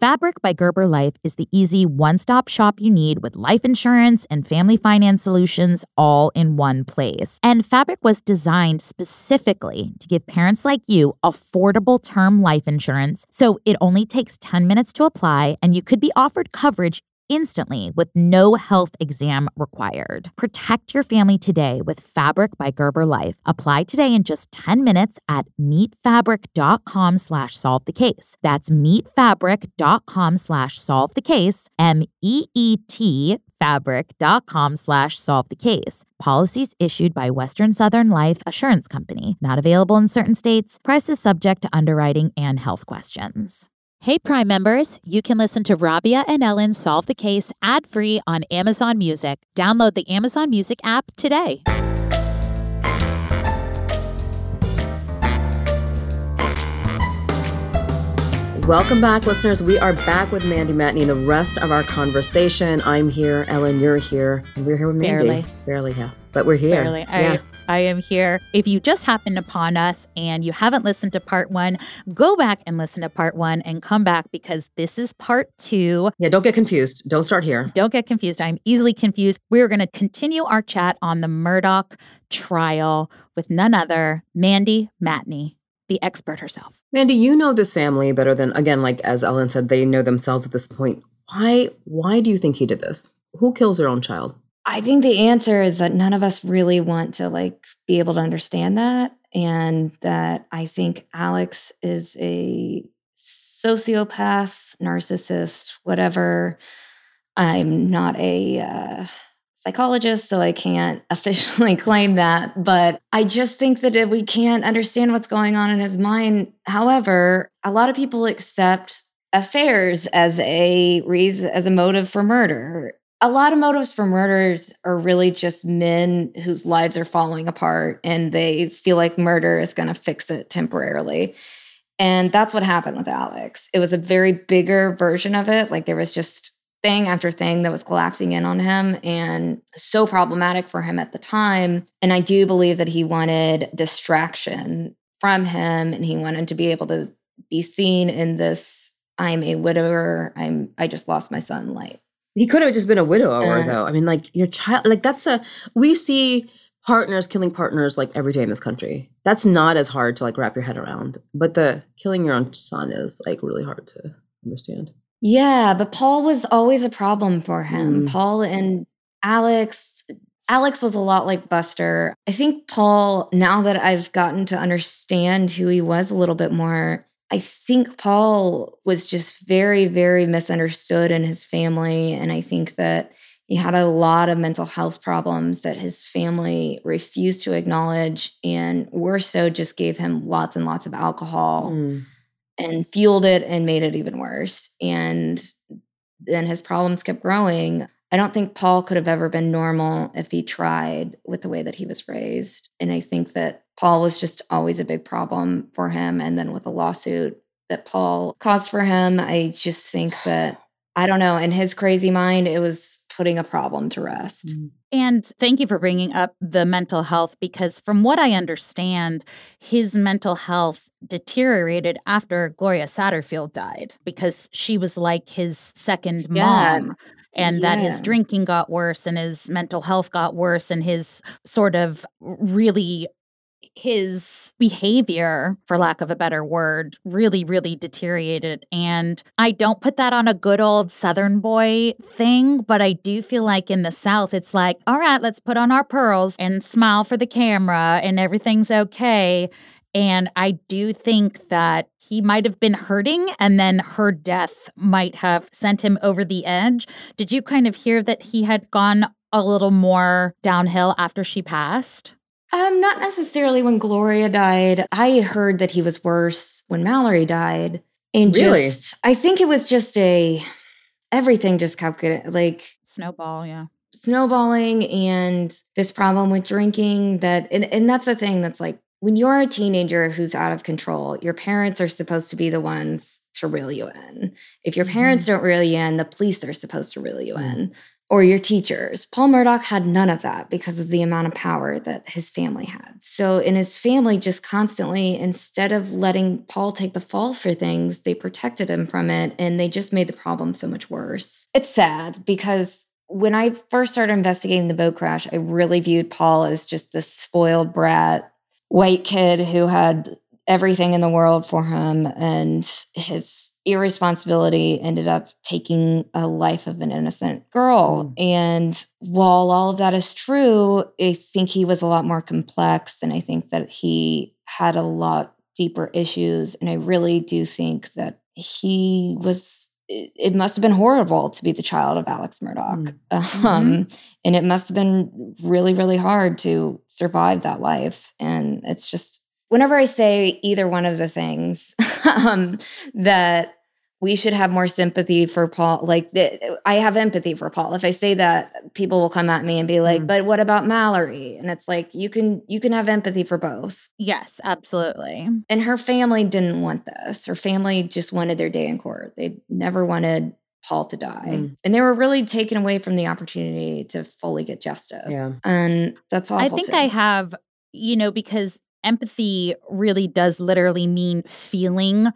Fabric by Gerber Life is the easy one stop shop you need with life insurance and family finance solutions all in one place. And Fabric was designed specifically to give parents like you affordable term life insurance. So it only takes 10 minutes to apply, and you could be offered coverage instantly with no health exam required. Protect your family today with Fabric by Gerber Life. Apply today in just 10 minutes at meetfabric.com slash solve the case. That's meetfabric.com slash solve the case, M-E-E-T fabric.com slash solve the case. Policies issued by Western Southern Life Assurance Company. Not available in certain states. Prices subject to underwriting and health questions. Hey, Prime members, you can listen to Rabia and Ellyn solve the case ad free on Amazon Music. Download the Amazon Music app today. Welcome back, listeners. We are back with Mandy Matney and the rest of our conversation. I'm here, Ellyn, you're here, and we're here with Mandy. Barely. Barely, yeah. But we're here. Barely. Yeah. I, am here. If you just happened upon us and you haven't listened to part one, go back and listen to part one and come back because this is part two. yeah, don't get confused. Don't start here. Don't get confused. I'm easily confused. We're going to continue our chat on the Murdaugh trial with none other, Mandy Matney, the expert herself. Mandy, you know this family better than again, like as Ellyn said, they know themselves at this point. Why why do you think he did this? Who kills their own child? I think the answer is that none of us really want to like be able to understand that and that I think Alex is a sociopath, narcissist, whatever. I'm not a uh, psychologist, so I can't officially claim that. But I just think that if we can't understand what's going on in his mind. However, a lot of people accept affairs as a reason, as a motive for murder. A lot of motives for murders are really just men whose lives are falling apart and they feel like murder is going to fix it temporarily. And that's what happened with Alex. It was a very bigger version of it. Like there was just thing after thing that was collapsing in on him and so problematic for him at the time. And I do believe that he wanted distraction from him and he wanted to be able to be seen in this I'm a widower, I'm I just lost my son light. He could have just been a widower Uh. though. I mean, like your child like that's a we see partners killing partners like every day in this country. That's not as hard to like wrap your head around. But the killing your own son is like really hard to understand. Yeah, but Paul was always a problem for him. Mm. Paul and Alex, Alex was a lot like Buster. I think Paul, now that I've gotten to understand who he was a little bit more, I think Paul was just very, very misunderstood in his family. And I think that he had a lot of mental health problems that his family refused to acknowledge and worse so just gave him lots and lots of alcohol Mm. and fueled it and made it even worse. And then his problems kept growing. I don't think Paul could have ever been normal if he tried with the way that he was raised. And I think that Paul was just always a big problem for him. And then with the lawsuit that Paul caused for him, I just think that, I don't know, in his crazy mind, it was putting a problem to rest. Mm. And thank you for bringing up the mental health because, from what I understand, his mental health deteriorated after Gloria Satterfield died because she was like his second Yeah. mom. And that his drinking got worse and his mental health got worse and his sort of really his behavior, for lack of a better word, really, really deteriorated. And I don't put that on a good old Southern boy thing, but I do feel like in the South, it's like, all right, let's put on our pearls and smile for the camera and everything's okay. And I do think that he might have been hurting, and then her death might have sent him over the edge. Did you kind of hear that he had gone a little more downhill after she passed? Um, not necessarily when Gloria died. I heard that he was worse when Mallory died. And Really? just I think it was just a everything just kept getting like Snowball, yeah. snowballing and this problem with drinking that and, and that's the thing that's like when you're a teenager who's out of control, your parents are supposed to be the ones to reel you in. If your parents don't reel you in, the police are supposed to reel you Mm. in. or your teachers. Paul Murdaugh had none of that because of the amount of power that his family had. So, in his family, just constantly, instead of letting Paul take the fall for things, they protected him from it and they just made the problem so much worse. It's sad because when I first started investigating the boat crash, I really viewed Paul as just this spoiled brat white kid who had everything in the world for him and his irresponsibility ended up taking a life of an innocent girl. Mm. And while all of that is true, I think he was a lot more complex. And I think that he had a lot deeper issues. And I really do think that he was. It must have been horrible to be the child of Alex Murdaugh. Mm. Um, mm-hmm. And it must have been really, really hard to survive that life. And it's just, whenever I say either one of the things um, that we should have more sympathy for Paul. Like, I have empathy for Paul. If I say that, people will come at me and be like, mm. "But what about Mallory?" And it's like you can you can have empathy for both. Yes, absolutely. And her family didn't want this. Her family just wanted their day in court. They never wanted Paul to die. Mm. And they were really taken away from the opportunity to fully get justice. Yeah. And that's awful. I think too. I have, you know, because empathy really does literally mean feeling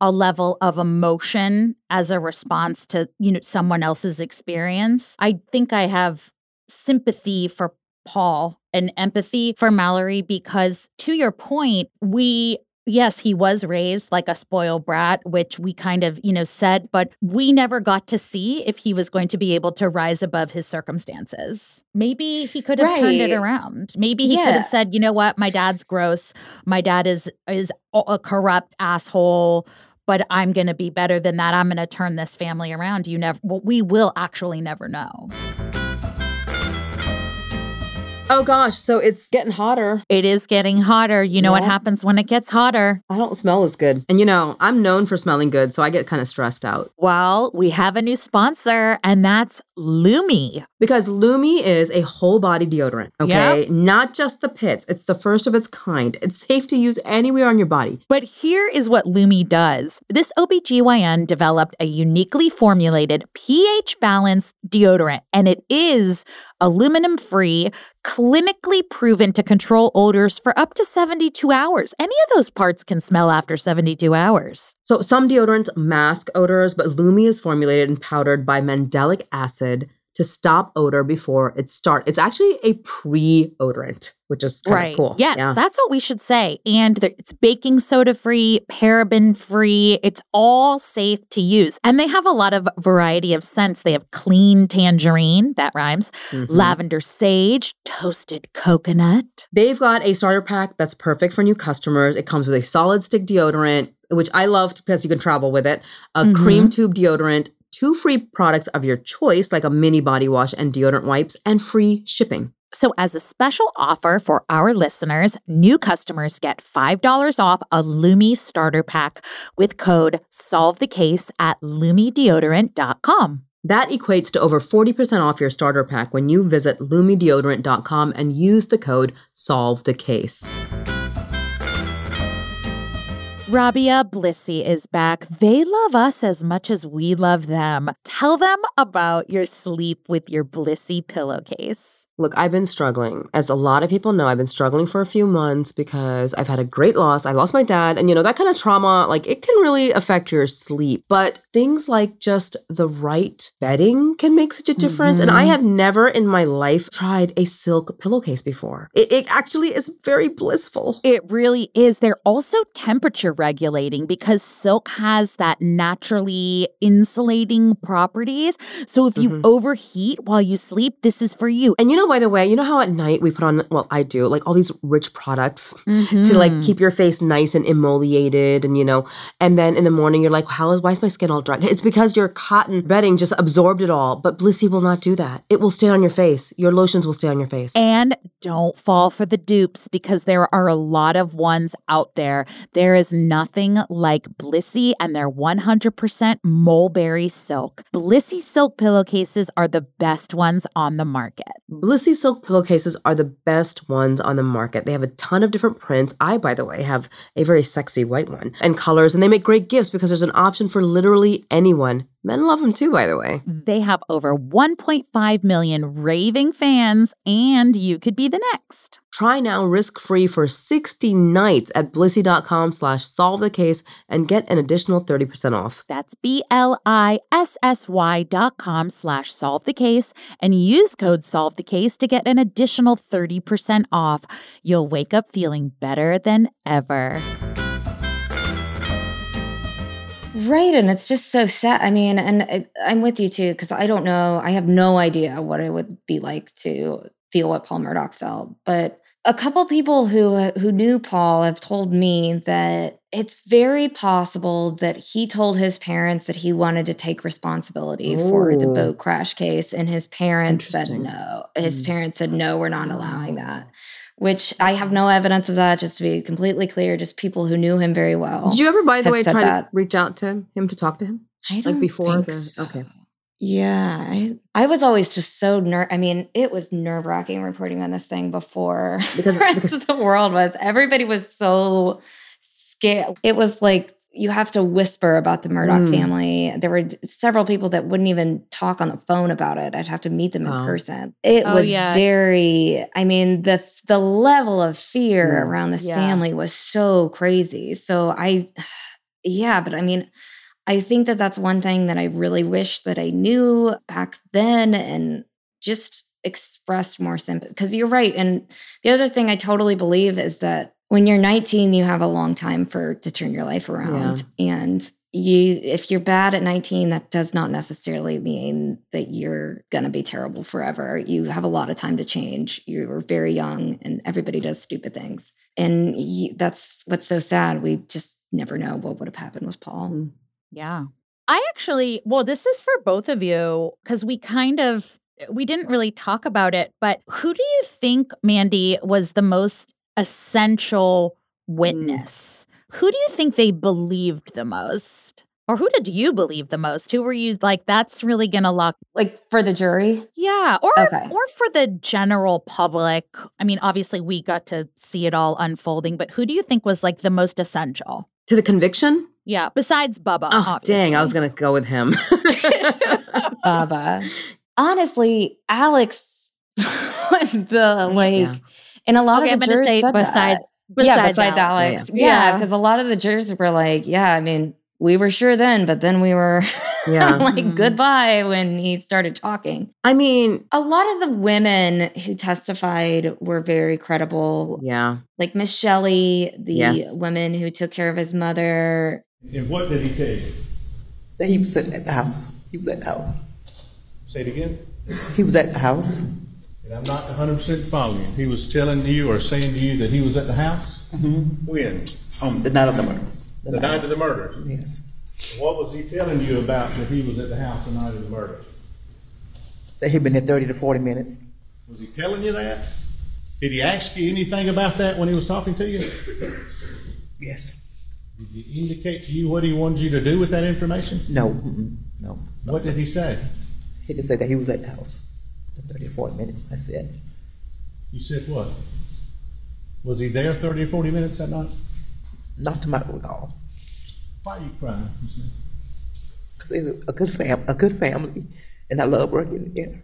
a level of emotion as a mm-hmm. response to you know someone else's experience. I think i have sympathy for paul and empathy for mallory because to your point we yes, he was raised like a spoiled brat, which we kind of, you know, said, but we never got to see if he was going to be able to rise above his circumstances. Maybe he could have right. turned it around. Maybe he yeah. could have said, "You know what? My dad's gross. My dad is is a corrupt asshole." But I'm going to be better than that. I'm going to turn this family around. You never, well, we will actually never know. Oh gosh, so it's getting hotter. It is getting hotter. You know yeah. what happens when it gets hotter? I don't smell as good. And you know, I'm known for smelling good, so I get kind of stressed out. Well, we have a new sponsor, and that's Lume. Because Lume is a whole body deodorant, okay? Yep. Not just the pits. It's the first of its kind. It's safe to use anywhere on your body. But here is what Lume does. This OBGYN developed a uniquely formulated pH balanced deodorant, and it is aluminum free, clinically proven to control odors for up to 72 hours. Any of those parts can smell after 72 hours. So, some deodorants mask odors, but Lumi is formulated and powdered by mandelic acid to stop odor before it starts. It's actually a pre-odorant, which is kind right. of cool. Yes, yeah. that's what we should say. And it's baking soda free, paraben free. It's all safe to use. And they have a lot of variety of scents. They have clean tangerine, that rhymes, mm-hmm. lavender sage, toasted coconut. They've got a starter pack that's perfect for new customers. It comes with a solid stick deodorant, which I loved because you can travel with it, a mm-hmm. cream tube deodorant, two free products of your choice, like a mini body wash and deodorant wipes, and free shipping. So, as a special offer for our listeners, new customers get $5 off a Lumi starter pack with code Solve the Case at LumeDeodorant.com. That equates to over 40% off your starter pack when you visit LumeDeodorant.com and use the code Solve the Case. Rabia Blissy is back. They love us as much as we love them. Tell them about your sleep with your Blissy pillowcase. Look, I've been struggling. As a lot of people know, I've been struggling for a few months because I've had a great loss. I lost my dad, and you know, that kind of trauma, like it can really affect your sleep. But things like just the right bedding can make such a difference. Mm-hmm. And I mm-hmm. have never in my life tried a silk pillowcase before. It, it actually is very blissful. It really is. They're also temperature regulating because silk has that naturally insulating properties. So if you mm-hmm. overheat while you sleep, this is for you. And you know, by the way, you know how at night we put on, well, I do, like all these rich products mm-hmm. to like keep your face nice and emoliated and, you know, and then in the morning you're like, how is, why is my skin all dry? It's because your cotton bedding just absorbed it all. But Blissy will not do that. It will stay on your face. Your lotions will stay on your face. And don't fall for the dupes because there are a lot of ones out there. There is nothing like Blissy and their 100% mulberry silk. Blissy silk pillowcases are the best ones on the market. Blissy silk pillowcases are the best ones on the market. They have a ton of different prints. I, by the way, have a very sexy white one and colors, and they make great gifts because there's an option for literally anyone Men love them too, by the way. They have over 1.5 million raving fans, and you could be the next. Try now risk-free for 60 nights at blissy.com slash solve the case and get an additional 30% off. That's B-L-I-S-S-Y dot com slash solve the case and use code solve the case to get an additional 30% off. You'll wake up feeling better than ever. Right. And it's just so sad. I mean, and I- I'm with you too, because I don't know. I have no idea what it would be like to feel what Paul Murdaugh felt. But a couple people who who knew Paul have told me that it's very possible that he told his parents that he wanted to take responsibility for the boat crash case, and his parents said no. His Mm. parents said no, we're not allowing that. Which I have no evidence of that. Just to be completely clear, just people who knew him very well. Did you ever, by the way, try that. to reach out to him to talk to him? I don't before think so. okay. Yeah, I, I was always just so ner. I mean, it was nerve wracking reporting on this thing before Because- the because- the world was. Everybody was so scared. It was like you have to whisper about the Murdaugh Mm. family. There were d- several people that wouldn't even talk on the phone about it. I'd have to meet them in person. It Oh, was yeah. very. I mean, the the level of fear Mm. around this Yeah. family was so crazy. So I, yeah, but I mean. I think that that's one thing that I really wish that I knew back then and just expressed more sympathy. Because you're right. And the other thing I totally believe is that when you're 19, you have a long time for to turn your life around. And you if you're bad at 19, that does not necessarily mean that you're gonna be terrible forever. You have a lot of time to change. You're very young and everybody does stupid things. And y that's what's so sad. We just never know what would have happened with Paul. Mm. Yeah. I actually, well, this is for both of you because we kind of we didn't really talk about it, but who do you think, Mandy, was the most essential mm. witness? Who do you think they believed the most? Or who did you believe the most? Who were you like, that's really gonna lock Like for the jury? yeah, or Okay. or for the general public. I mean, obviously we got to see it all unfolding, but who do you think was like the most essential? To the conviction? Yeah, besides Bubba. Oh, dang. I was going to go with him. Baba. Honestly, Alex was the like, Yeah. And a lot Okay, of the gonna jurors say said besides that. yeah, besides besides Alex. Alex, Yeah, yeah, Yeah. because a lot of the jurors were like, yeah, I mean, we were sure then, but then we were Yeah. like Mhm. goodbye when he started talking. I mean, A lot of the women who testified were very credible, yeah. like Miss Shelley, the Yes. woman who took care of his mother. And what did he tell you? That he was sitting at the house. He was at the house. Say it again. He was at the house. And I'm not 100% following you. He was telling you or saying to you that he was at the house? Mm-hmm. When? Um, the night of the murders. The night of the murder. Yes. What was he telling you about that he was at the house the night of the murder? That he'd been there 30 to 40 minutes. Was he telling you that? Did he ask you anything about that when he was talking to you? Yes. Did he indicate to you what he wanted you to do with that information? No. Mm-mm. No. What did he say? He just said that he was at the house. For 30 to 40 minutes. I said. You said what? Was he there 30 or 40 minutes that night? Not to my recall. Why are you crying? Miss Smith? Because they're a good fam, a good family, and I love working there.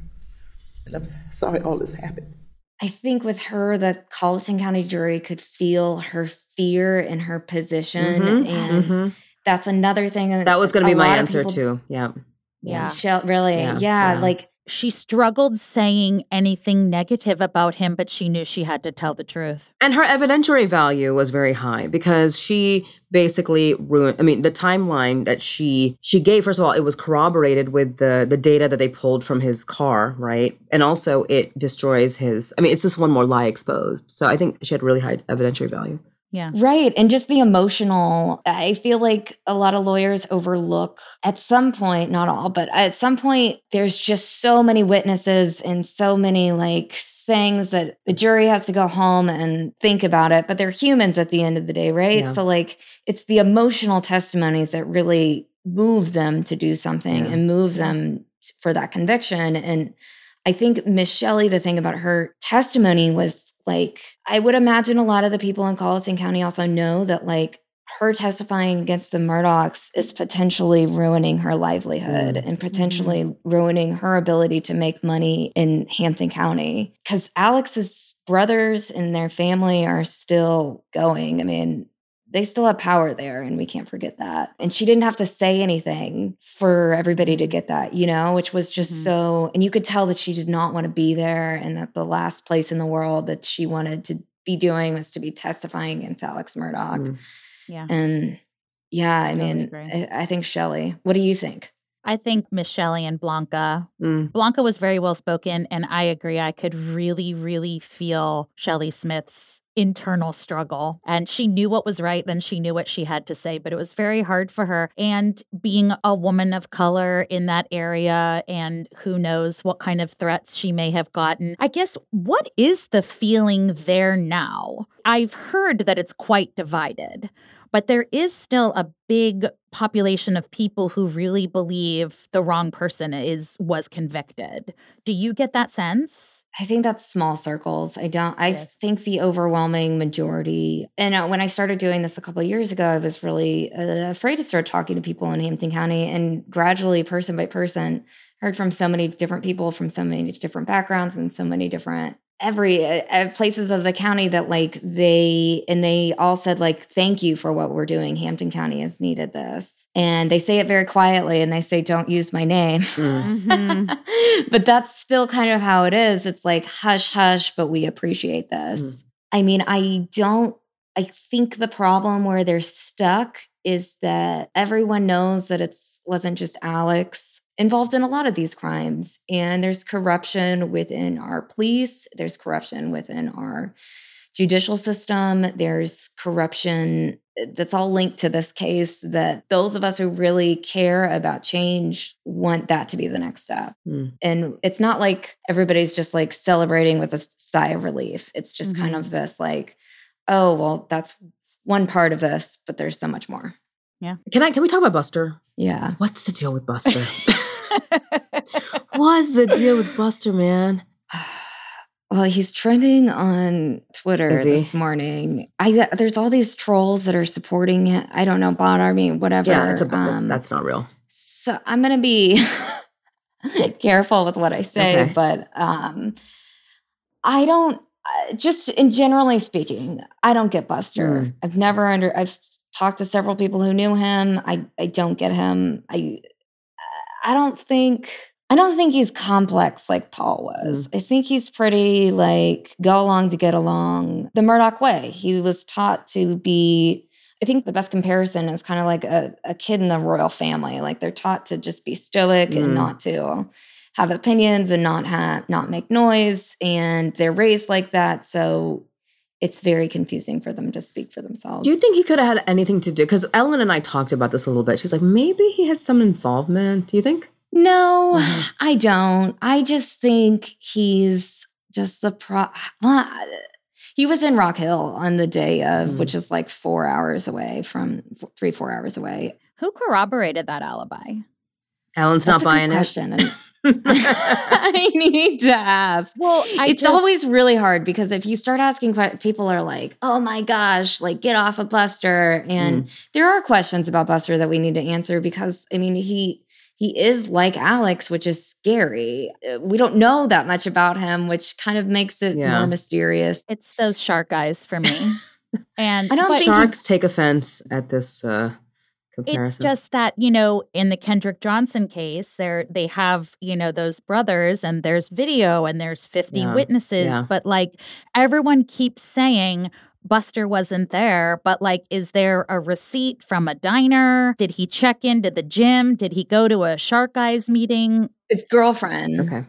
And I'm sorry all this happened. I think with her, the Colleton County jury could feel her fear in her position. Mhm, And mhm. that's another thing. That was going to be my answer people- too. Yeah. Yeah. Shell, really? Yeah, Yeah, yeah. Like, She struggled saying anything negative about him, but she knew she had to tell the truth. And her evidentiary value was very high because she basically ruined I mean the timeline that she she gave first of all it was corroborated with the the data that they pulled from his car, right? And also it destroys his I mean it's just one more lie exposed. So I think she had really high evidentiary value. Yeah. right. And just the emotional, I feel like a lot of lawyers overlook at some point, not all, but at some point, there's just so many witnesses and so many like things that the jury has to go home and think about it. But they're humans at the end of the day, right? Yeah. So, like, it's the emotional testimonies that really move them to do something Yeah. and move them for that conviction. And I think Miss Shelley, the thing about her testimony was like, I would imagine a lot of the people in Colleton County also know that like her testifying against the Murdaughs is potentially ruining her livelihood Mm. and potentially ruining her ability to make money in Hampton County. Because Alex's brothers and their family are still going. I mean, they still have power there, and we can't forget that. And she didn't have to say anything for everybody to get that, you know, which was just Mhm. so. And you could tell that she did not want to be there, and that the last place in the world that she wanted to be doing was to be testifying against Alex Murdaugh. Mm. Yeah. And yeah, I Totally mean, agree. I, I think Shelley. What do you think? I think Miss Shelley and Blanca. Mm. Blanca was very well spoken, and I agree. I could really, really feel Shelley Smith's internal struggle. And she knew what was right, and she knew what she had to say, but it was very hard for her. And being a woman of color in that area, and who knows what kind of threats she may have gotten. I guess, what is the feeling there now? I've heard that it's quite divided but there is still a big population of people who really believe the wrong person is was convicted. Do you get that sense? I think that's small circles. I don't. I Yes. think the overwhelming majority. And uh, when I started doing this a couple of years ago, I was really uh, afraid to start talking to people in Hampton County, and gradually, person by person, heard from so many different people from so many different backgrounds and so many different every uh, uh, places of the county that like they and they all said like thank you for what we're doing hampton county has needed this and they say it very quietly and they say don't use my name Mm. but that's still kind of how it is it's like hush hush but we appreciate this Mm. i mean i don't i think the problem where they're stuck is that everyone knows that it's wasn't just alex involved in a lot of these crimes and there's corruption within our police there's corruption within our judicial system there's corruption that's all linked to this case that those of us who really care about change want that to be the next step Mm. and it's not like everybody's just like celebrating with a sigh of relief it's just kind Mhm. of this like oh well that's one part of this but there's so much more Yeah. Can I? Can we talk about Buster? yeah What's the deal with Buster? What's the deal with Buster, man? Well, he's trending on Twitter this morning. I there's all these trolls that are supporting it. I don't know, bot army, whatever. Yeah, that's, a, Um, that's not real. so I'm gonna be careful with what I say, Okay. but um, I don't. uh, Just in generally speaking, I don't get Buster. Mm. I've never under. I've talked to several people who knew him. I I don't get him. I I don't think. I don't think he's complex like Paul was. I think he's pretty like go along to get along the Murdaugh way. He was taught to be I think the best comparison is kind of like a, a kid in the royal family. Like they're taught to just be stoic Mm. and not to have opinions and not have not make noise. And they're raised like that. So it's very confusing for them to speak for themselves. Do you think he could have had anything to do? Because Ellyn and I talked about this a little bit. She's like, maybe he had some involvement. Do you think? No, Mhm. I don't. I just think he's just the pro. well, He was in Rock Hill on the day of, Mm. which is like four hours away from f- three, four hours away. Who corroborated that alibi? Ellyn's That's not a good buying it. question. and I need to ask. Well, I it's just- always really hard because if you start asking, que- people are like, "Oh my gosh, like get off of Buster," and there are questions about Buster that we need to answer because I mean he he is like Alex, which is scary. Uh, We don't know that much about him, which kind of makes it Yeah. more mysterious. It's those shark eyes for me. and I don't think Sharks take offense at this uh, comparison. it's just that you know in the Kendrick Johnson case there they have you know those brothers and there's video and there's 50 Yeah, witnesses yeah. but like everyone keeps saying Buster wasn't there but like is there a receipt from a diner did he check into the gym did he go to a shark eyes meeting His girlfriend, okay.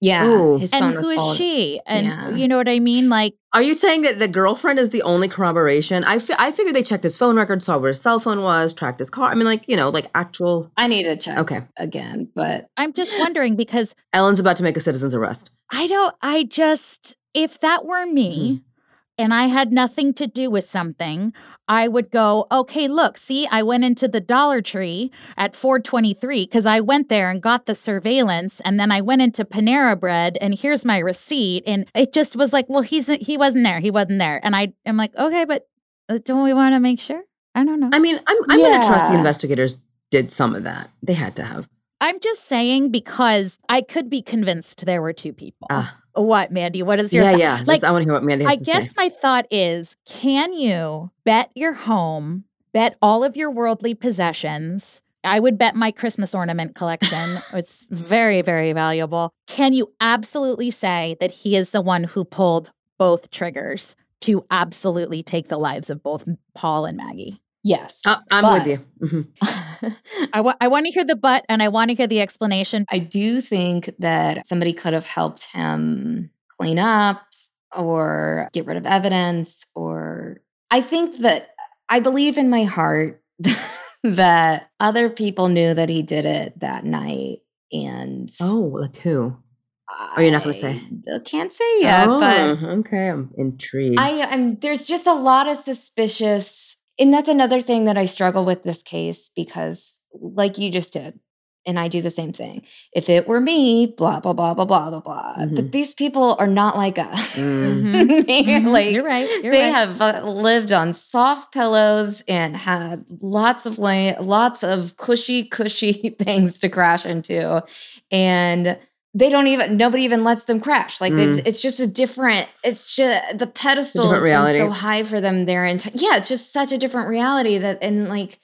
yeah, Ooh. his and phone who was is followed. she and Yeah. you know what I mean like Are you saying that the girlfriend is the only corroboration? I fi- I figured they checked his phone record, saw where his cell phone was, tracked his car. I mean, like, you know, like actual. I need to check Okay. again, but I'm just wondering because Ellyn's about to make a citizen's arrest. I don't, I just, if that were me mm. And I had nothing to do with something, I would go, okay, look, see, I went into the Dollar Tree at 423 because I went there and got the surveillance. And then I went into Panera Bread and here's my receipt. And it just was like, well, he's, he wasn't there. He wasn't there. And I am like, okay, but uh, don't we want to make sure? I don't know. I mean, I'm I'm gonna trust the investigators did some of that. They had to have. I'm just saying because I could be convinced there were two people. Ah. What, Mandy? What is your Yeah, thought? yeah. Like, I want to hear what Mandy has I guess say. my thought is can you bet your home, bet all of your worldly possessions? I would bet my Christmas ornament collection. it's very, very valuable. Can you absolutely say that he is the one who pulled both triggers to absolutely take the lives of both Paul and Maggie? Yes. Uh, I'm But- with you. Mhm. I wa- I want to hear the but and I want to hear the explanation. I do think that somebody could have helped him clean up or get rid of evidence or I think that I believe in my heart that other people knew that he did it that night and Oh, like who? Are you're not gonna say? I can't say yet, oh, but okay. I'm intrigued. I am there's just a lot of suspicious and that's another thing that I struggle with this case because like you just did and I do the same thing. If it were me, blah blah blah blah blah blah blah. Mhm. But these people are not like us. Mm. They're Mhm, like you're right. You're they right. have uh, lived on soft pillows and had lots of la- lots of cushy cushy things to crash into and they don't even nobody even lets them crash like Mm. it's just a different it's just the pedestal different has reality. been so high for them their entire yeah it's just such a different reality that and like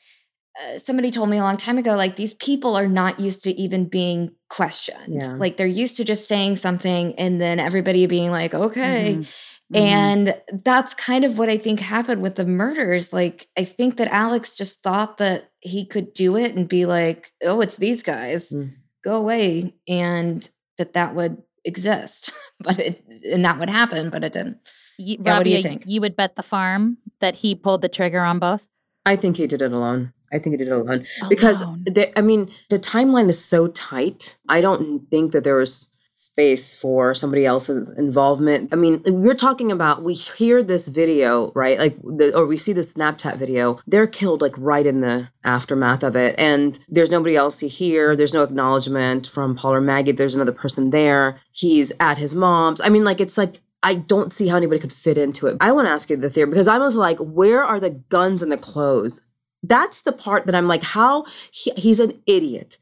uh, somebody told me a long time ago like these people are not used to even being questioned Yeah. like they're used to just saying something and then everybody being like okay Mhm. Mhm. and that's kind of what I think happened with the murders. Like, I think that Alex just thought that he could do it and be like, oh, it's these guys, Mm. go away. And that that would exist. but it, and that would happen, but it didn't. Y- Yeah, what do you think? You would bet the farm that he pulled the trigger on both? I think he did it alone. I think he did it alone because Alone. the, I mean the timeline is so tight. I don't think that there was space for somebody else's involvement. I mean, we're talking about we hear this video, right? Like the, or we see the Snapchat video. They're killed like right in the aftermath of it and there's nobody else to hear. There's no acknowledgement from Paul or Maggie. There's another person there. He's at his mom's. I mean, like it's like I don't see how anybody could fit into it. I want to ask you the theory because I was like, where are the guns and the clothes? That's the part that I'm like, how he, he's an idiot.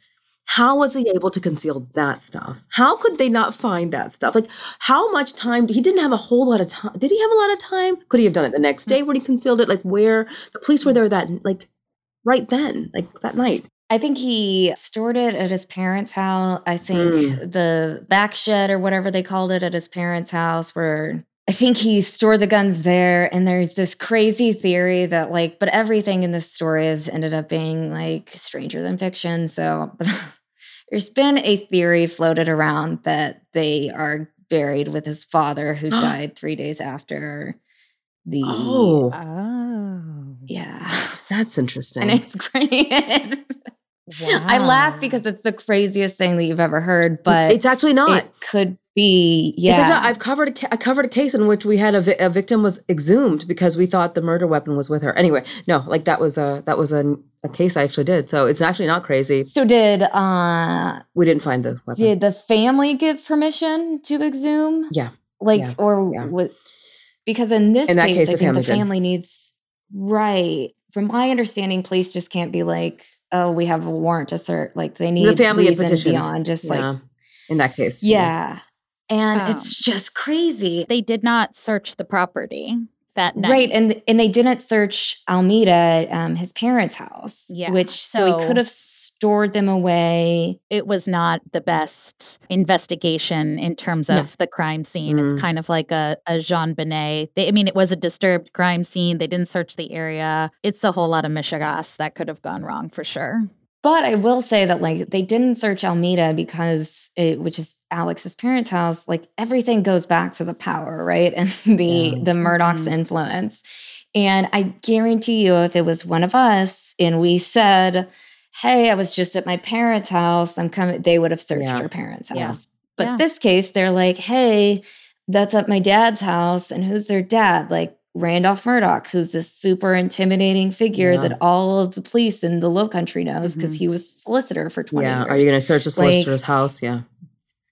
How was he able to conceal that stuff? How could they not find that stuff? Like, how much time? He didn't have a whole lot of time. Did he have a lot of time? Could he have done it the next day when he concealed it? Like, where the police were there that, like, right then, like that night. I think he stored it at his parents' house. I think Mm. the back shed or whatever they called it at his parents' house, where I think he stored the guns there. And there's this crazy theory that, like, but everything in this story has ended up being like stranger than fiction. So there's been a theory floated around that they are buried with his father, who died three days after the. Oh, Oh. Yeah. that's interesting. And it's great. I laugh because it's the craziest thing that you've ever heard, but it's actually not. it could be. Yeah, actually- I've covered a, I covered a case in which we had a, vi- a victim was exhumed because we thought the murder weapon was with her. Anyway, no, like that was a that was a, a case I actually did. So it's actually not crazy. so did uh We didn't find the weapon. did the family give permission to exhume? Yeah. like Yeah. or Yeah. what? Because in this In case, case, I the think family the did. family needs right. From my understanding, police just can't be like, "Oh, we have a warrant to search." Like they need the family had reason petitioned. beyond just like in that case. yeah. And Um, it's just crazy. They did not search the property that night. Right, and and they didn't search Almeda, um, his parents' house. Yeah, which so, he could have stored them away. it was not the best investigation in terms No. of the crime scene. Mm. It's kind of like a, a JonBenét. They, I mean, it was a disturbed crime scene. They didn't search the area. It's a whole lot of mishigas that could have gone wrong for sure. But I will say that like they didn't search Almeda because it, which is Alex's parents' house. Like everything goes back to the power, right, and the Yeah. the Murdaugh's Mhm. influence. And I guarantee you, if it was one of us and we said, "Hey, I was just at my parents' house. I'm coming," they would have searched Yeah. our parents' Yeah. house. But Yeah. this case, they're like, "Hey, that's at my dad's house, and who's their dad?" Like. Randolph Murdaugh, who's this super intimidating figure Yeah. that all of the police in the Low Country knows because Mhm. he was solicitor for 20 Yeah. years. Are you going to search the Like- solicitor's house? Yeah.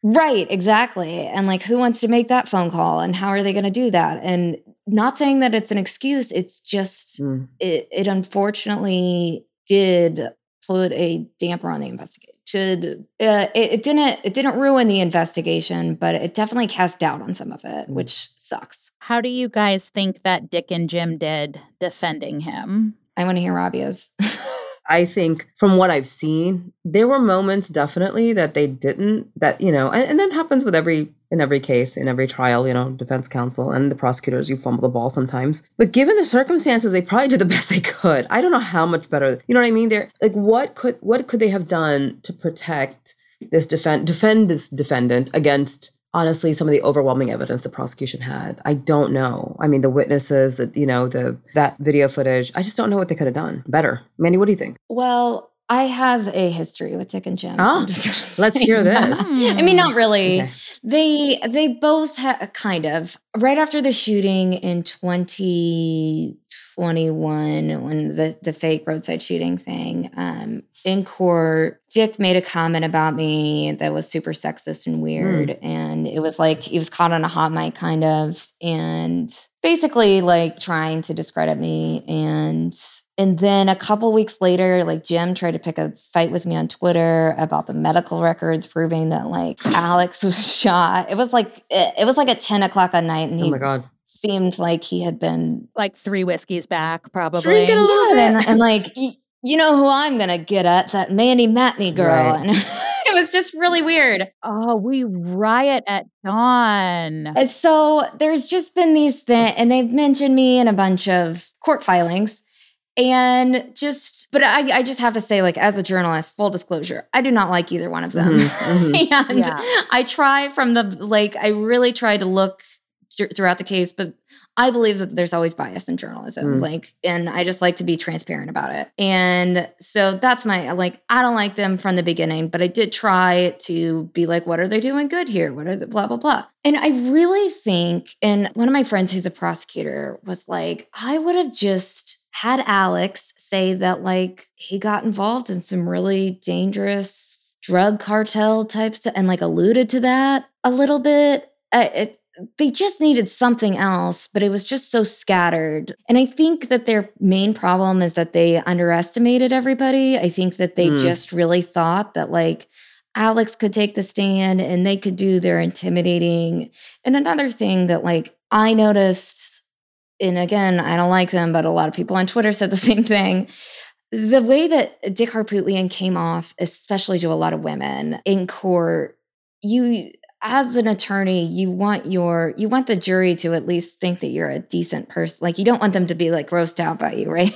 Right, exactly. And like, who wants to make that phone call and how are they going to do that? And not saying that it's an excuse. It's just Mm. it, it unfortunately did put a damper on the investigation. Uh, it, it didn't it didn't ruin the investigation, but it definitely cast doubt on some of it, which sucks. How do you guys think that Dick and Jim did defending him? I want to hear Rabia's. I think from what I've seen, there were moments definitely that they didn't that, you know, and, and that happens with every in every case, in every trial, you know, defense counsel and the prosecutors, you fumble the ball sometimes. But given the circumstances, they probably did the best they could. I don't know how much better. You know what I mean? They're like what could what could they have done to protect this defend defend this defendant against honestly some of the overwhelming evidence the prosecution had. I don't know. I mean the witnesses that you know the that video footage i just don't know what they could have done. Better. Mandy what do you think? Well, I have a history with Dick and Jim. Oh, let's hear this. I mean, not really. Okay. They they both had kind of right after the shooting in 2021 when the the fake roadside shooting thing um in court Dick made a comment about me that was super sexist and weird and it was like he was caught on a hot mic kind of and basically like trying to discredit me and and then a couple weeks later, like Jim tried to pick a fight with me on Twitter about the medical records proving that like Alex was shot. It was like it, it was like at 10 o'clock at night and oh he my god seemed like he had been Like three whiskeys back, probably. Drink it a little yeah, bit. and, and like y- you know who I'm gonna get at that Mandy Matney girl. Right. And it was just really weird. Oh, we riot at dawn. And so there's just been these things, and they've mentioned me in a bunch of court filings. And just, but I, I just have to say, like, as a journalist, full disclosure, I do not like either one of them. Mhm, mhm. and Yeah. I try from the, like, I really try to look throughout the case, but I believe that there's always bias in journalism. Mm. Like, and I just like to be transparent about it. And so that's my, like, I don't like them from the beginning, but I did try to be like, what are they doing good here? What are the blah, blah, blah. And I really think, and one of my friends who's a prosecutor was like, I would have just had Alex say that, like, he got involved in some really dangerous drug cartel types and like alluded to that a little bit. Uh, it, they just needed something else, but it was just so scattered. And I think that their main problem is that they underestimated everybody. I think that they Mm. just really thought that, like, Alex could take the stand and they could do their intimidating. And another thing that, like, I noticed, and again, I don't like them, but a lot of people on Twitter said the same thing. The way that Dick Harpootlian came off, especially to a lot of women in court, you as an attorney, you want your you want the jury to at least think that you're a decent person. Like you don't want them to be like grossed out by you, right?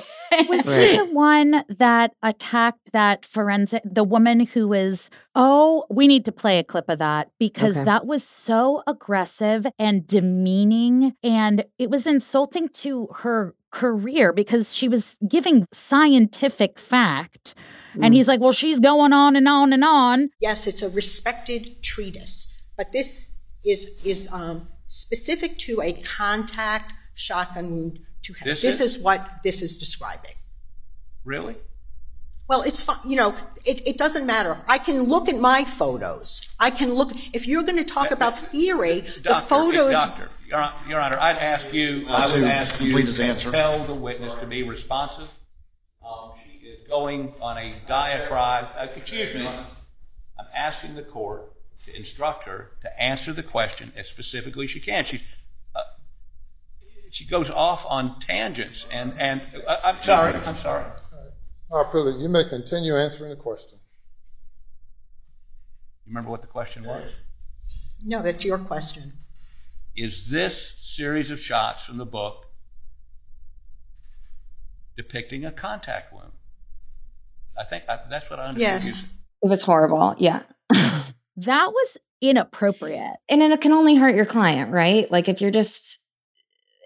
Was Right. he the one that attacked that forensic, the woman who was, oh, we need to play a clip of that because Okay. that was so aggressive and demeaning. And it was insulting to her career because she was giving scientific fact. And Mm. he's like, well, she's going on and on and on. Yes, it's a respected treatise, but this is is um, specific to a contact shotgun wound to head. This This, is? is what this is describing. Really? Well, it's fine. You know, it, it doesn't matter. I can look at my photos. I can look. If you're going to talk about theory, the Doctor, photos. Doctor, Your, Hon- Your Honor, I'd ask you, I would to ask you complete his to answer. tell the witness to be responsive. Um, she is going on a diatribe. Uh, excuse me. I'm asking the court to instruct her to answer the question as specifically as she can. She, uh, she goes off on tangents, and and uh, I'm sorry. I'm sorry. All right, Pruitt, you may continue answering the question. You remember what the question was? No, that's your question. is this series of shots from the book depicting a contact wound? I think I, that's what I understood. Yes. it was horrible. Yeah. That was inappropriate. and it can only hurt your client, right? Like if you're just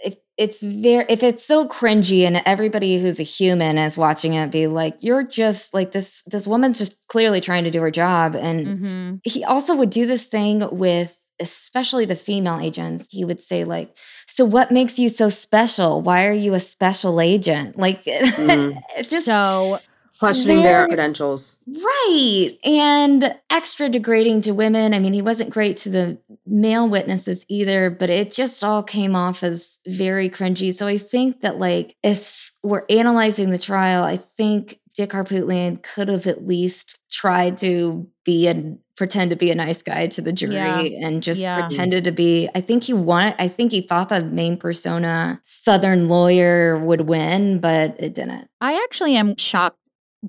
if it's very if it's so cringy and everybody who's a human is watching it be like, you're just like this this woman's just clearly trying to do her job. And Mm-hmm. he also would do this thing with especially the female agents. He would say, like, so what makes you so special? Why are you a special agent? Like Mm. it's just so questioning their credentials. Right. And extra degrading to women. I mean, he wasn't great to the male witnesses either, but it just all came off as very cringy. So I think that, like, if we're analyzing the trial, I think Dick Harpootlian could have at least tried to be and pretend to be a nice guy to the jury Yeah. and just Yeah. pretended to be. I think he wanted, I think he thought the main persona, Southern lawyer, would win, but it didn't. I actually am shocked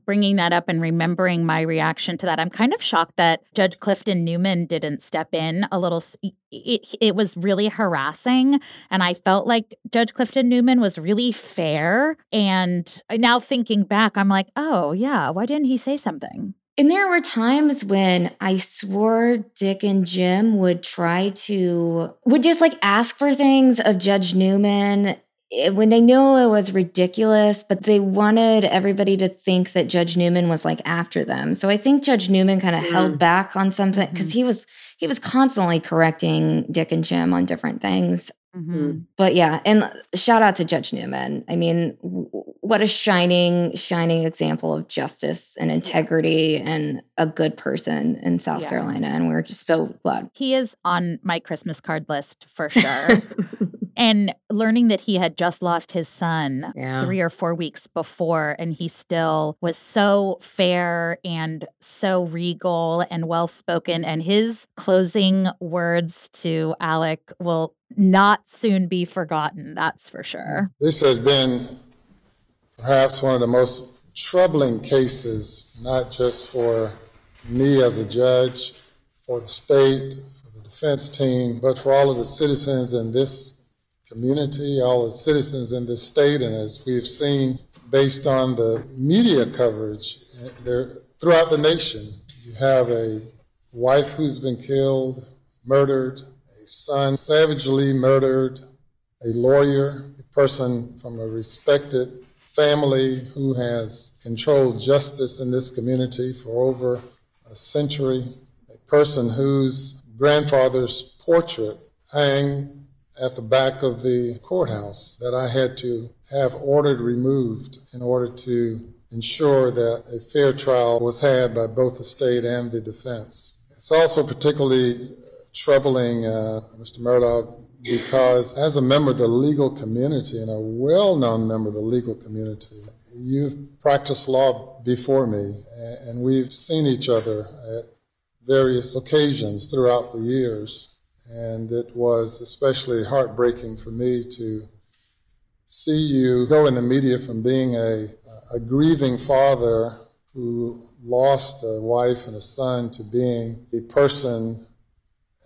bringing that up and remembering my reaction to that. I'm kind of shocked that Judge Clifton Newman didn't step in a little. It, it was really harassing. And I felt like Judge Clifton Newman was really fair. And now thinking back, I'm like, oh, yeah, why didn't he say something? And there were times when I swore Dick and Jim would try to, would just like ask for things of Judge Newman Eh, when they knew it was ridiculous, but they wanted everybody to think that Judge Newman was like after them. So I think Judge Newman kind of mm. held back on something because mm-hmm. he was he was constantly correcting Dick and Jim on different things. Mhm. But yeah, and shout out to Judge Newman. I mean, w- what a shining, shining example of justice and integrity and a good person in South Yeah. Carolina. And we're just so glad. He is on my Christmas card list for sure. and learning that he had just lost his son Yeah. three or four weeks before, and he still was so fair and so regal and well spoken. And his closing words to Alec will not soon be forgotten. That's for sure. This has been perhaps one of the most troubling cases, not just for me as a judge, for the state, for the defense team, but for all of the citizens in this community, all the citizens in this state, and as we've seen based on the media coverage there throughout the nation, you have a wife who's been killed, murdered, a son savagely murdered, a lawyer, a person from a respected family who has controlled justice in this community for over a century, a person whose grandfather's portrait hang at the back of the courthouse that I had to have ordered removed in order to ensure that a fair trial was had by both the state and the defense. It's also particularly troubling, uh, Mr. Murdaugh, because as a member of the legal community and a well-known member of the legal community, you've practiced law before me, and we've seen each other at various occasions throughout the years. And it was especially heartbreaking for me to see you go in the media from being a, a grieving father who lost a wife and a son to being a person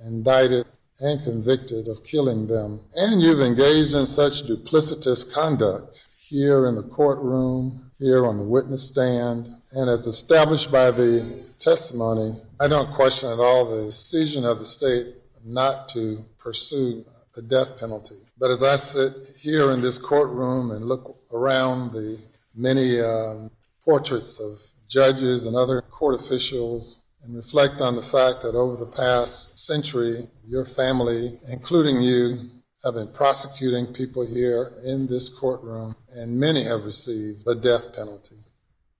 indicted and convicted of killing them. And you've engaged in such duplicitous conduct here in the courtroom, here on the witness stand, and as established by the testimony, I don't question at all the decision of the state not to pursue the death penalty. But as I sit here in this courtroom and look around the many um, portraits of judges and other court officials and reflect on the fact that over the past century, your family, including you, have been prosecuting people here in this courtroom, and many have received the death penalty,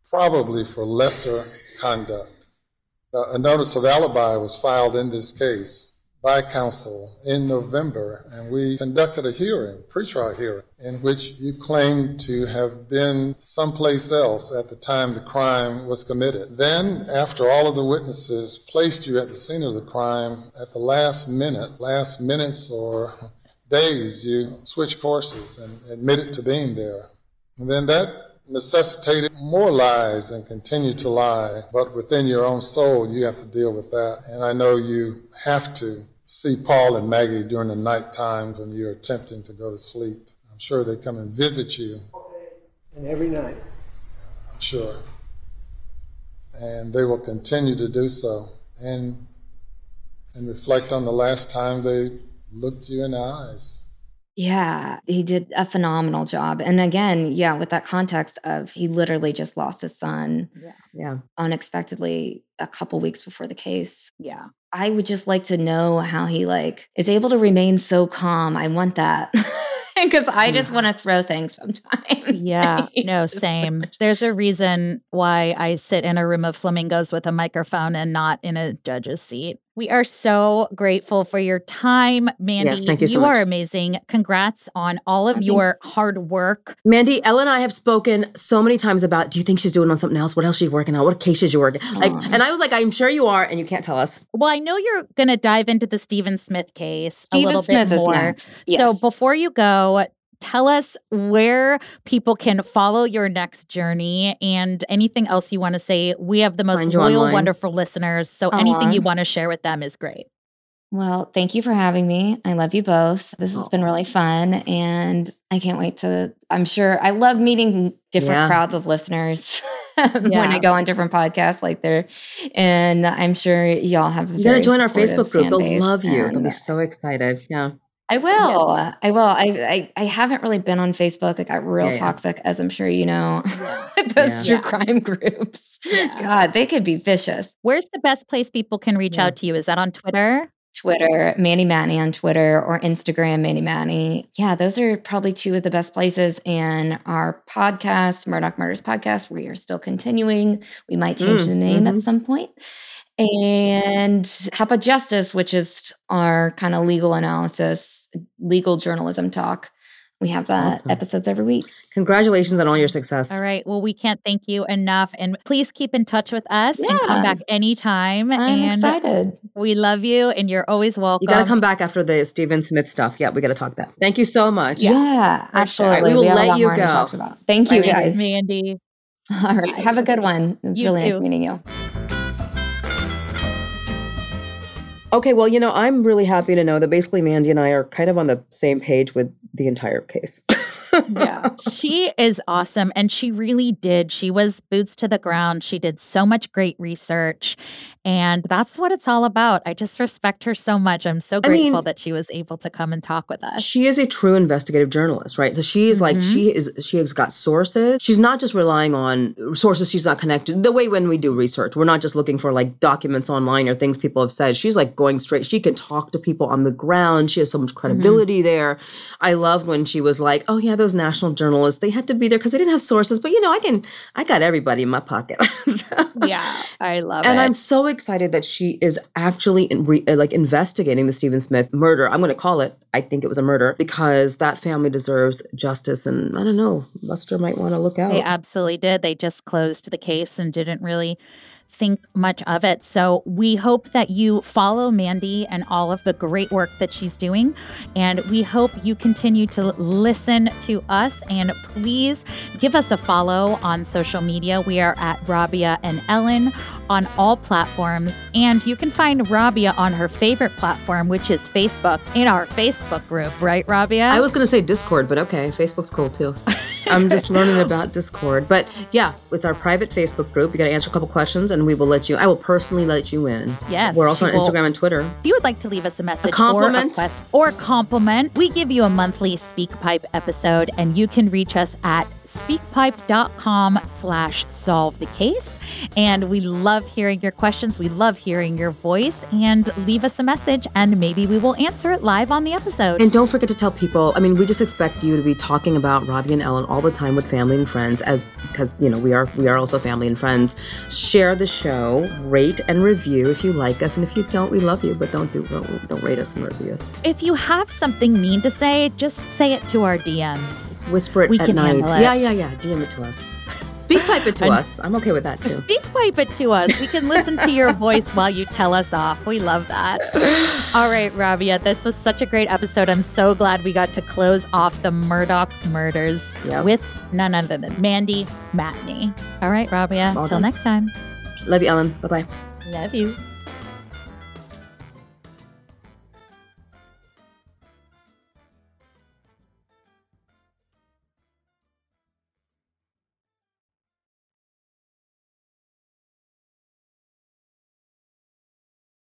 probably for lesser conduct. Uh, A notice of alibi was filed in this case by counsel in November, and we conducted a hearing, pretrial hearing, in which you claimed to have been someplace else at the time the crime was committed. Then, after all of the witnesses placed you at the scene of the crime, at the last minute, last minutes or days, you switched courses and admitted to being there. And then that necessitated more lies and continue to lie, but within your own soul, you have to deal with that. And I know you have to see Paul and Maggie during the night times when you're attempting to go to sleep. I'm sure they come and visit you, And every night. I'm sure. And they will continue to do so and, and reflect on the last time they looked you in the eyes. Yeah, he did a phenomenal job. And again, yeah, with that context of he literally just lost his son Yeah. Yeah. unexpectedly a couple weeks before the case. Yeah. I would just like to know how he like is able to remain so calm. I want that. because I just want to throw things sometimes. Yeah, no, same. There's a reason why I sit in a room of flamingos with a microphone and not in a judge's seat. We are so grateful for your time, Mandy. thank you so You much. are amazing. Congrats on all of Thank- your hard work. Mandy, Ellyn and I have spoken so many times about. Do you think she's doing on something else? What else is she working on? What case is she working? Like, and I was like, I'm sure you are, and you can't tell us. Well, I know you're going to dive into the Stephen Smith case a little Smith bit more. next. So before you go, tell us where people can follow your next journey and anything else you want to say. We have the most loyal, online. wonderful listeners. So anything you want to share with them is great. Well, thank you for having me. I love you both. This has been really fun. And I can't wait to, I'm sure I love meeting different Yeah. crowds of listeners when I go on different podcasts like there. And I'm sure y'all have a You got to join our Facebook group. They'll love you. They'll be so excited. Yeah. I will. I will. I, I I haven't really been on Facebook. It got real Yeah, yeah. toxic, as I'm sure you know. Those Yeah. true crime groups. Yeah. God, they could be vicious. Where's the best place people can reach Yeah. out to you? Is that on Twitter? Twitter, Mandy Matney on Twitter, or Instagram, Mandy Matney. Yeah, those are probably two of the best places. And our podcast, Murdaugh Murders Podcast, we are still continuing. We might change Mm, the name mhm. at some point. And Cup of Justice, which is our kind of legal analysis, legal journalism talk. We have that Awesome. episodes every week. Congratulations on all your success. All right. Well, we can't thank you enough. And please keep in touch with us and come back anytime. I'm and excited. we love you and you're always welcome. You got to come back after the Stephen Smith stuff. Yeah, we got to talk that. Thank you so much. Yeah, for sure. absolutely. We will have a let lot you more to go. talk about. Thank Bye, you, Mandy. guys. Mandy. All right. Have a good one. It was You really too. nice meeting you. Okay, well, you know, I'm really happy to know that basically Mandy and I are kind of on the same page with the entire case. Yeah. she is awesome. And she really did. She was boots to the ground. She did so much great research. And that's what it's all about. I just respect her so much. I'm so I mean- grateful that she was able to come and talk with us. She is a true investigative journalist, right? So she is like Mhm. she is she has got sources. She's not just relying on sources she's not connected. The way when we do research, we're not just looking for like documents online or things people have said. She's like going straight. She can talk to people on the ground. She has so much credibility there. I loved when she was like, "Oh yeah, those national journalists, they had to be there because they didn't have sources, but you know, I can I got everybody in my pocket." yeah. I love and it. And I'm so excited that she is actually in re- uh, like investigating the Stephen Smith murder. I'm going to call it. I think it was a murder because that family deserves justice. And I don't know, Buster might want to look out. They absolutely did. They just closed the case and didn't really think much of it. So we hope that you follow Mandy and all of the great work that she's doing. And we hope you continue to listen to us. And please give us a follow on social media. We are at Rabia and Ellyn on all platforms. And you can find Rabia on her favorite platform, which is Facebook, in our Facebook group, right, Rabia? I was going to say Discord, but okay, Facebook's cool too. I'm just learning about Discord. But yeah, it's our private Facebook group. You got to answer a couple questions and we will let you, I will personally let you in. Yes, We're also on will- Instagram and Twitter. If you would like to leave us a message compliment? or a request or compliment, we give you a monthly SpeakPipe episode, and you can reach us at speakpipe.com slash solve the case. And we love hearing your questions. We love hearing your voice and leave us a message and maybe we will answer it live on the episode. And don't forget to tell people. I mean, we just expect you to be talking about Rabia and Ellyn all the time with family and friends, as because you know we are we are also family and friends. Share the show, rate and review if you like us, and if you don't, we love you, but don't do don't, don't rate us and review us. if you have something mean to say, just say it to our DMs. Just whisper it We at can night. it. Yeah, yeah, yeah. DM it to us. Speak pipe it to And- us. I'm okay with that too. Speak pipe it to us. We can listen to your voice while you tell us off. We love that. All right, Rabia, this was such a great episode. I'm so glad we got to close off the Murdaugh murders Yep. with none other than Mandy Matney. All right, Rabia, Until next time. Love you, Ellyn. Bye bye. Love you.